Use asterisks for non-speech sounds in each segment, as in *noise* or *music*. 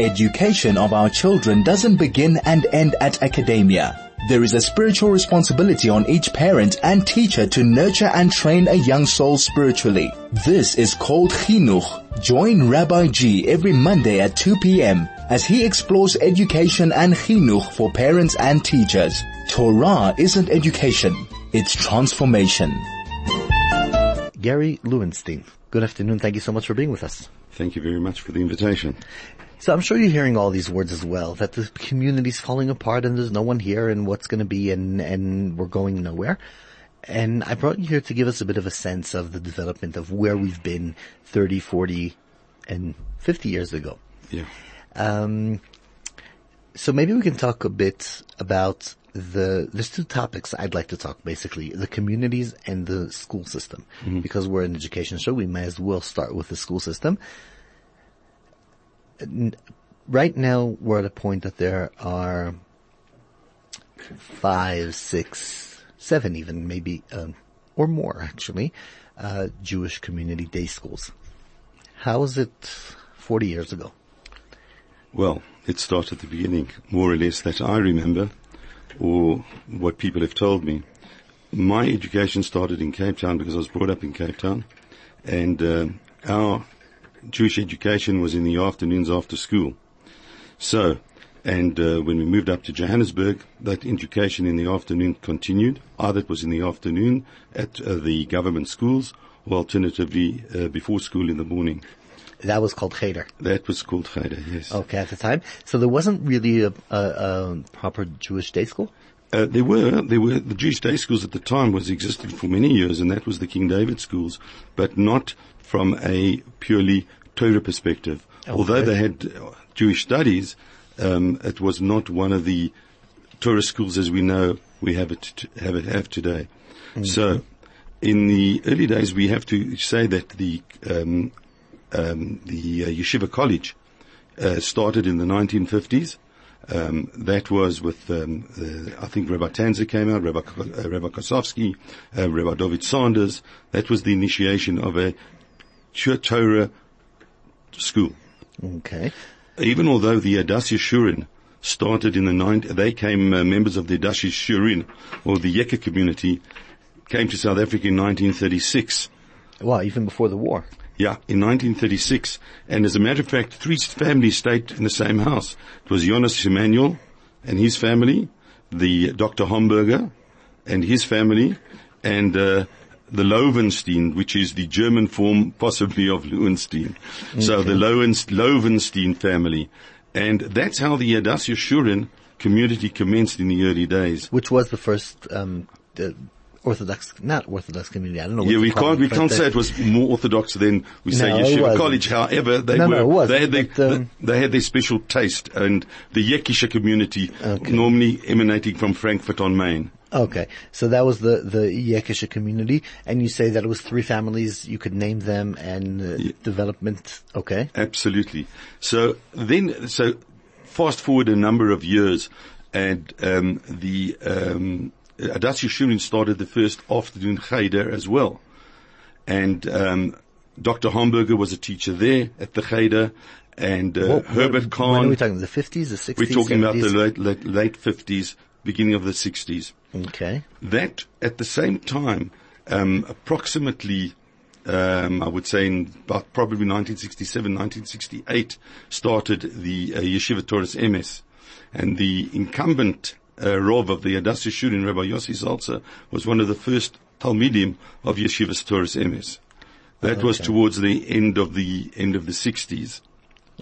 Education of our children doesn't begin and end at academia. There is a spiritual responsibility on each parent and teacher to nurture and train a young soul spiritually. This is called chinuch. Join Rabbi G every Monday at 2 p.m. as he explores education and chinuch for parents and teachers. Torah isn't education, it's transformation. Gary Lowenstein, good afternoon. Thank you so much for being with us. Thank you very much for the invitation. So I'm sure you're hearing all these words as well, that the community's falling apart and there's no one here and what's going to be and, and we're going nowhere. And I brought you here to give us a bit of a sense of the development of where we've been 30, 40, and 50 years ago. Yeah. Um, so maybe we can talk a bit about the, there's two topics I'd like to talk basically, the communities and the school system. Because we're an education show, we may as well start with the school system. Right now, we're at a point that there are five, six, seven even, maybe, um, or more actually, uh, Jewish community day schools. How was it 40 years ago? Well, it started at the beginning, more or less that I remember, or what people have told me. My education started in Cape Town because I was brought up in Cape Town, and uh, our Jewish education was in the afternoons after school. So, and uh, when we moved up to Johannesburg, that education in the afternoon continued. Either it was in the afternoon at uh, the government schools, or alternatively uh, before school in the morning. That was called Cheder. That was called Cheder, yes. Okay, at the time. So there wasn't really a, a, a proper Jewish day school? Uh, there were there were the Jewish day schools at the time was existed for many years, and that was the King David schools, but not from a purely Torah perspective. Although they had uh, Jewish studies, um, it was not one of the Torah schools as we know we have it have it have today. So, in the early days, we have to say that the um, um, the uh, yeshiva college uh, started in the 1950s. Um, that was with, um, the, I think Rabbi Tanzer came out, Rabbi, uh, Rabbi Kosovsky, uh, Rabbi David Sanders. That was the initiation of a Torah school. Okay. Even although the Adas Yeshurun started in the 90s, they came uh, members of the Adas Yeshurun, or the Yekka community, came to South Africa in 1936. Well, even before the war. Yeah, in 1936. And as a matter of fact, three families stayed in the same house. It was Jonas Emanuel and his family, the Dr. Homburger and his family, and uh, the Lowenstein, which is the German form possibly of Lowenstein. So the Lowenst- Lowenstein family. And that's how the Adas Yeshurun community commenced in the early days. Which was the first, um, the Orthodox, not Orthodox community. I don't know. Yeah, we can't, we can't say it was more orthodox than we say No, Yeshiva. College. However, they No, were, no, wasn't, they had their, but, um, they had their special taste and the Yekisha community normally emanating from Frankfurt on Main. Okay. So that was the, the Yekisha community. And you say that it was three families. You could name them and uh, development. Okay. Absolutely. So then, so fast forward a number of years and, um, the, um, Adas Yeshurun started the first afternoon Cheder as well. And, um, Dr. Homburger was a teacher there at the Cheder and, uh, What- Herbert what- Kahn. When are we talking? The 50s, the 60s? We're talking about the late, late, late 50s, beginning of the 60s. Okay. That, at the same time, um, approximately, um, I would say in about probably 1967, 1968, started the uh, Yeshiva Toras Emes. And the incumbent uh, Rav of the Adas Yeshurun, Rabbi Yossi Salzer, was one of the first Talmidim of Yeshiva Toras Emes. That was towards the end of the end of the 60s.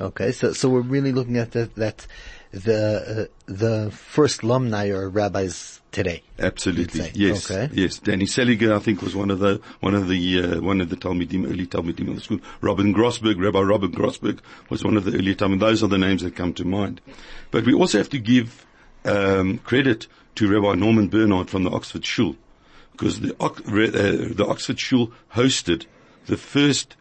Okay. So, so we're really looking at that, that the, uh, the first alumni are rabbis today. Absolutely, yes, Okay. yes. Danny Seliger, I think, was one of the one of the uh, one of the Talmidim, early Talmidim of the school. Robin Grossberg, Rabbi Robin Grossberg, was one of the early Talmidim. Those are the names that come to mind. But we also have to give um, credit to Rabbi Norman Bernard from the Oxford Shul, because the uh, the Oxford Shul hosted the first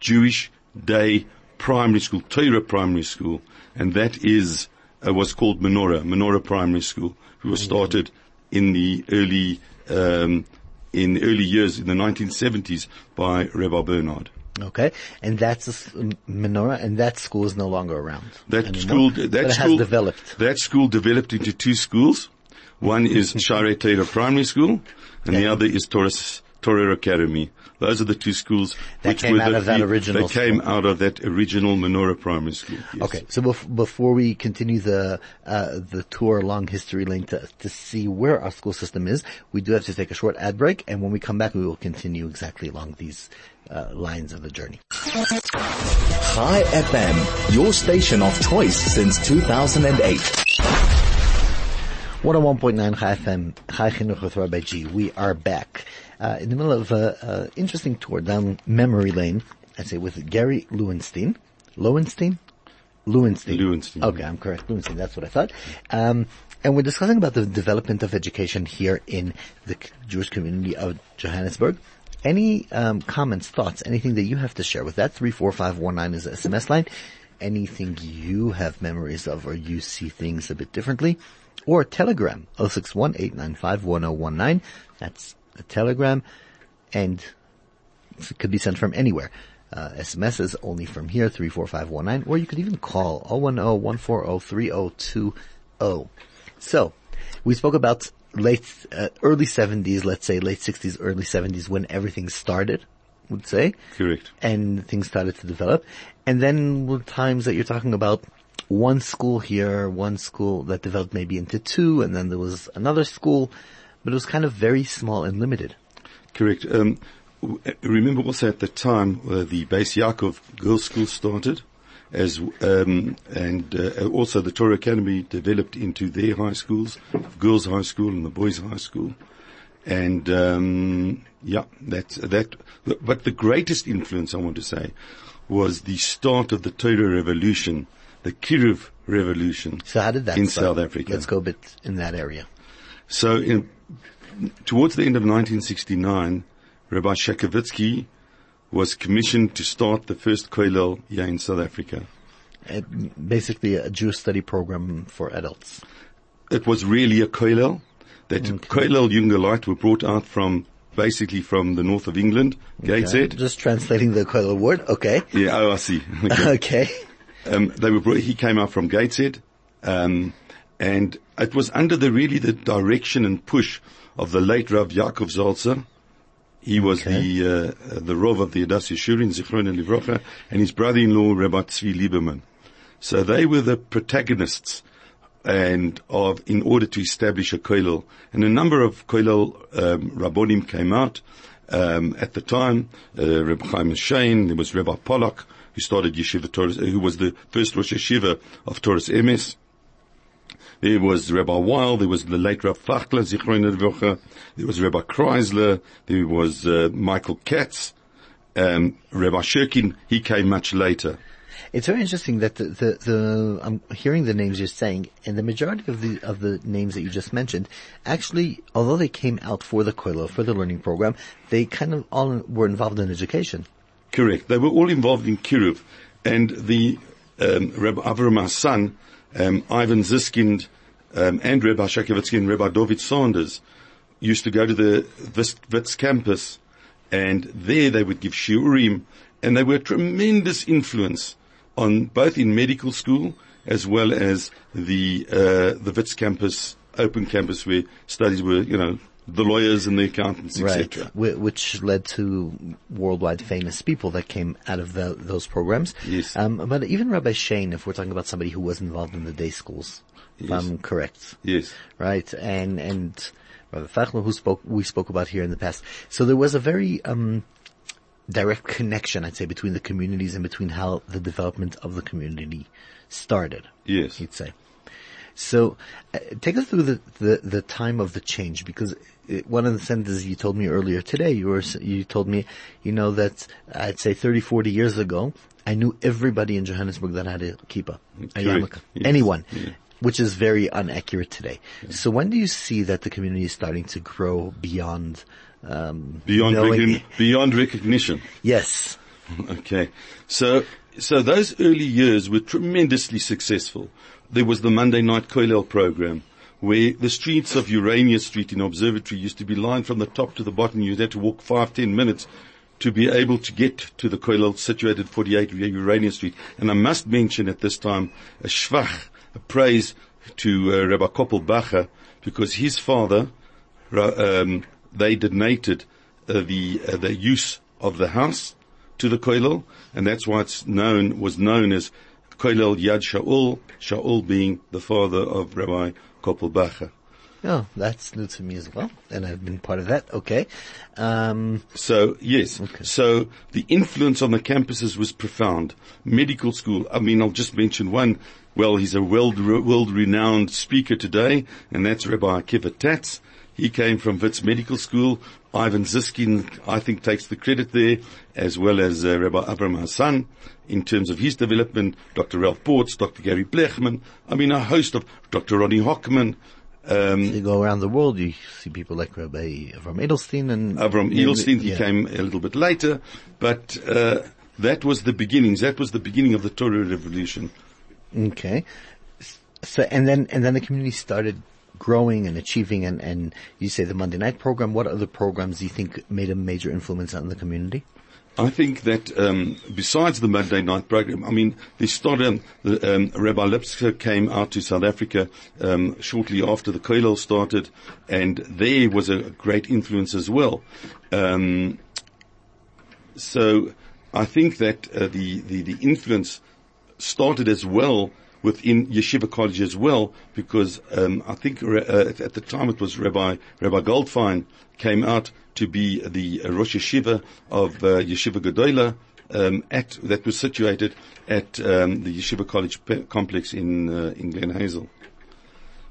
Jewish day primary school, Torah primary school, and that is uh, was called Menorah, Menorah Primary School, who was started in the early um, in early years in the 1970s by Rabbi Bernard. Okay, and that's a menorah, and that school is no longer around. That anymore, school, that school has developed. That school developed into two schools. One is Sha'arei Torah Primary School, and the other is Torres Torre Academy. Those are the two schools That which came were out the, of that original They came school. out of that original Menorah Primary School. yes. Okay, so bef- before we continue the uh, the tour along history lane to to see where our school system is, we do have to take a short ad break, and when we come back, we will continue exactly along these uh, lines of the journey. Chai FM, your station of choice since 2008. 101.9 Chai FM, Chai Chinuch with Rabbi G. We are back uh, in the middle of a, a interesting tour down memory lane. I'd say with Gary Lewinstein. Lowenstein? Lewinstein. Lowenstein. Okay, I'm correct. Lewinstein, that's what I thought. Um, and we're discussing about the development of education here in the Jewish community of Johannesburg. Any um, comments, thoughts, anything that you have to share with that? 34519 is the SMS line. Anything you have memories of or you see things a bit differently? Or Telegram, 061-895-1019. That's the Telegram. And it could be sent from anywhere. Uh, SMS is only from here, 34519, or you could even call 010-140-3020. So, we spoke about late, uh, early 70s, let's say late 60s, early 70s when everything started, would say. Correct. And things started to develop. And then the times that you're talking about one school here, one school that developed maybe into two, and then there was another school, but it was kind of very small and limited. Correct. Um, w- remember also at the time uh, the Beis Yaakov Girls' School started, as um, and uh, also the Torah Academy developed into their high schools, girls' high school and the boys' high school, and um, yeah, that's that. But the greatest influence I want to say was the start of the Torah Revolution, the Kiruv Revolution. So how did that in start? South Africa? Let's go a bit in that area. So in, towards the end of 1969, Rabbi Shakovitsky was commissioned to start the first kollel here in South Africa. Basically a Jewish study program for adults. It was really a kollel. That kollel Jungelite were brought out from basically from the north of England, Gateshead. Just translating the Kollel word. Okay. Yeah, oh, I see. *laughs* Okay. Okay. um, they were brought, he came out from Gateshead, um, and it was under the really the direction and push of the late Rav Yaakov Salzer. He was Okay. the uh, the Rav of the Adas Yeshurun, Zichron and Livrocha, and his brother-in-law Rabbi Tzvi Lieberman. So they were the protagonists and of in order to establish a kollel. And a number of kollel um, rabbonim came out um, at the time. Uh, Rabbi Chaim Shane, there was Rabbi Pollock, who started Yeshiva Torah, who was the first Rosh Yeshiva of Toras Emes. There was Rabbi Weil, there was the late Rav Fachler, Zichron there was Rabbi Kreisler, there was uh, Michael Katz, um, Rabbi Shirkin, he came much later. It's very interesting that the, the, the, I'm hearing the names you're saying, and the majority of the, of the names that you just mentioned, actually, although they came out for the Kollel, for the learning program, they kind of all were involved in education. Correct. They were all involved in Kiruv. And the um, Rabbi Avram son, um, Ivan Ziskind, um, and Rabbi Shakovitsky and Rabbi David Sanders used to go to the Wits campus, and there they would give shiurim, and they were a tremendous influence on both in medical school as well as the uh, the Wits campus, open campus, where studies were, you know, the lawyers and the accountants, etc. Wh- Which led to worldwide famous people that came out of the, those programs. Yes. Um, but even Rabbi Shane, if we're talking about somebody who was involved in the day schools, if Yes. I'm correct. Yes. right? And and Rabbi Fachler, who spoke we spoke about here in the past. So there was a very um, direct connection, I'd say, between the communities and between how the development of the community started. Yes. You'd say. So, uh, take us through the, the, the time of the change because it, one of the sentences you told me earlier today, you were, you told me, you know, that I'd say 30, 40 years ago, I knew everybody in Johannesburg that had a kippah, a yarmulke, Yes. anyone, Yeah. which is very inaccurate today. So when do you see that the community is starting to grow beyond, um, Beyond, *laughs* beyond recognition. Yes. *laughs* Okay. So, so those early years were tremendously successful. There was the Monday night Koilel program where the streets of Urania Street in Observatory used to be lined from the top to the bottom. You had to walk five, ten minutes to be able to get to the kollel situated 48 Urania Street. And I must mention at this time a shvach, a praise to uh, Rabbi Koppel Bacher, because his father, um, they donated uh, the uh, the use of the house to the kollel, and that's why it's known was known as kollel Yad Shaul. Shaul being the father of Rabbi Koppel Bacher. Oh, that's new to me as well, and I've been part of that. Okay. Um, so yes, okay. so the influence on the campuses was profound. Medical school. I mean, I'll just mention one. Well, he's a world world renowned speaker today, and that's Rabbi Akiva Tatz. He came from Wits Medical School. Ivan Ziskin, I think, takes the credit there, as well as uh, Rabbi Abraham Hassan in terms of his development. Dr. Ralph Ports, Dr. Gary Blechman. I mean, a host of Dr. Ronnie Hockman. Um, so you go around the world, you see people like Rabbi Avram Edelstein and Avram Edelstein. He yeah. came a little bit later, but uh, that was the beginnings. That was the beginning of the Torah revolution. Okay. So and then and then the community started growing and achieving and, and you say the Monday night program, what other programs do you think made a major influence on the community? I think that um, besides the Monday night program, I mean, they started. Um, Rabbi Lipsker came out to South Africa um, shortly after the Kollel started, and there was a great influence as well. Um, so I think that uh, the, the the influence started as well within Yeshiva College as well, because um, I think uh, at the time it was Rabbi Rabbi Goldfein came out to be the Rosh Yeshiva of uh, Yeshiva Gedola, um, at, that was situated at um, the Yeshiva College complex in uh, in Glen Hazel.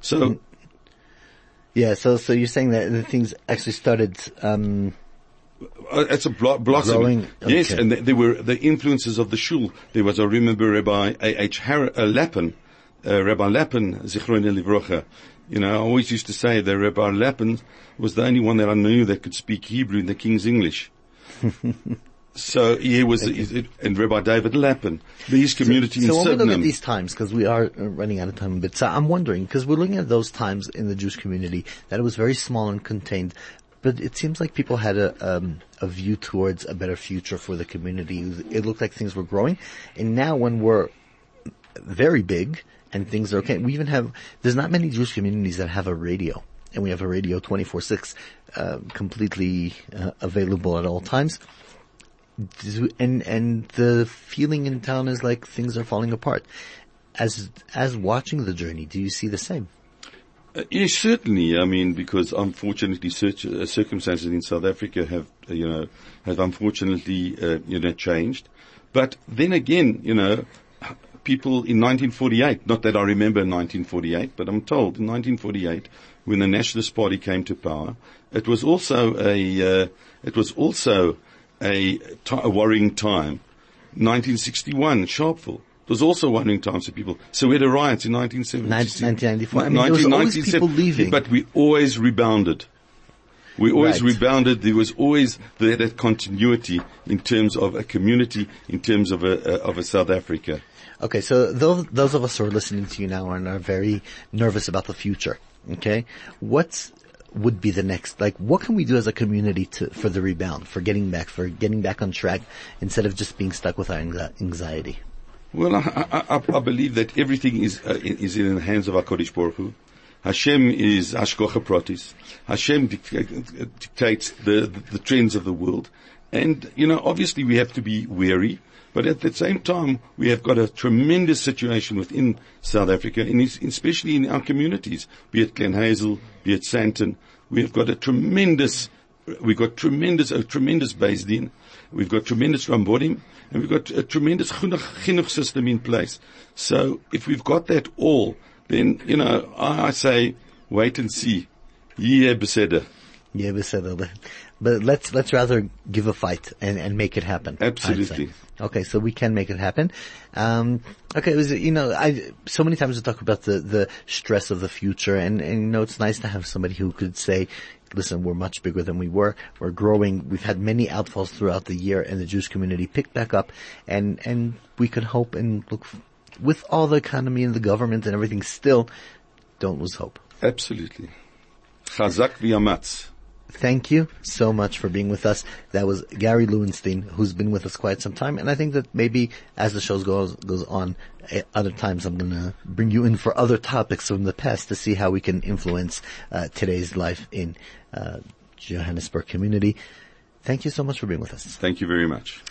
So, yeah. So, so you're saying that the things actually started. Um, uh, it's a blo- blossoming. Okay. Yes, and th- there were the influences of the shul. There was, I remember, Rabbi A. H. Har- uh, Lappin, uh, Rabbi Lappin, Zichron Livrocha, you know, I always used to say that Rabbi Lappin was the only one that I knew that could speak Hebrew in the King's English. *laughs* so he was, and Rabbi David Lappin, these community so, so in when we look at these times, because we are uh, running out of time a bit, so I'm wondering, because we're looking at those times in the Jewish community, that it was very small and contained, but it seems like people had a, um, a view towards a better future for the community. It looked like things were growing, and now when we're very big, and things are okay. We even have, there's not many Jewish communities that have a radio and we have a radio 24-6, uh, completely uh, available at all times. And, and the feeling in town is like things are falling apart. As, as watching the journey, do you see the same? Uh, yes, certainly. I mean, because unfortunately, uh, circumstances in South Africa have, uh, you know, have unfortunately, uh, you know, changed. But then again, you know, people in 1948, not that I remember 1948, but I'm told in 1948, when the Nationalist Party came to power, it was also a, uh, it was also a, t- a worrying time. 1961, Sharpeville. Was also worrying times for people. So we had a riot in 1970. 1994. I mean, 1997, people leaving. But we always rebounded. We always right. rebounded. There was always the, that continuity in terms of a community, in terms of a, a of a South Africa. Okay, so those, those of us who are listening to you now and are very nervous about the future, okay, what would be the next, like what can we do as a community to, for the rebound, for getting back, for getting back on track instead of just being stuck with our anxiety? Well, I, I, I believe that everything is, uh, is in the hands of HaKadosh Baruch Hu. Hashem is Hashgocha Pratis. Hashem dictates the, the, the trends of the world. And, you know, obviously we have to be wary but at the same time, we have got a tremendous situation within South Africa, and especially in our communities, be it Glen Hazel, be it Sandton. We have got a tremendous, we've got tremendous, a tremendous Beis Din. We've got tremendous Rambodim, and we've got a tremendous chinuch system in place. So if we've got that all, then, you know, I, I say, wait and see. Yeah, beseder. Yeah, beseder. But let's, let's rather give a fight and, and make it happen. Absolutely. Okay, so we can make it happen. Um, okay, it was, you know, I, so many times we talk about the, the stress of the future and, and, you know, it's nice to have somebody who could say, listen, we're much bigger than we were. We're growing. We've had many outfalls throughout the year and the Jewish community picked back up and, and we can hope and look with all the economy and the government and everything still, don't lose hope. Absolutely. Chazak v'yamatz. Thank you so much for being with us. That was Gary Lewenstein, who's been with us quite some time, and I think that maybe as the show goes goes on, eh, other times I'm gonna bring you in for other topics from the past to see how we can influence uh, today's life in uh, Johannesburg community. Thank you so much for being with us. Thank you very much.